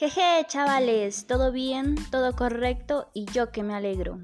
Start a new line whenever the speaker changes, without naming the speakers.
Jeje, chavales, todo bien, todo correcto y yo que me alegro.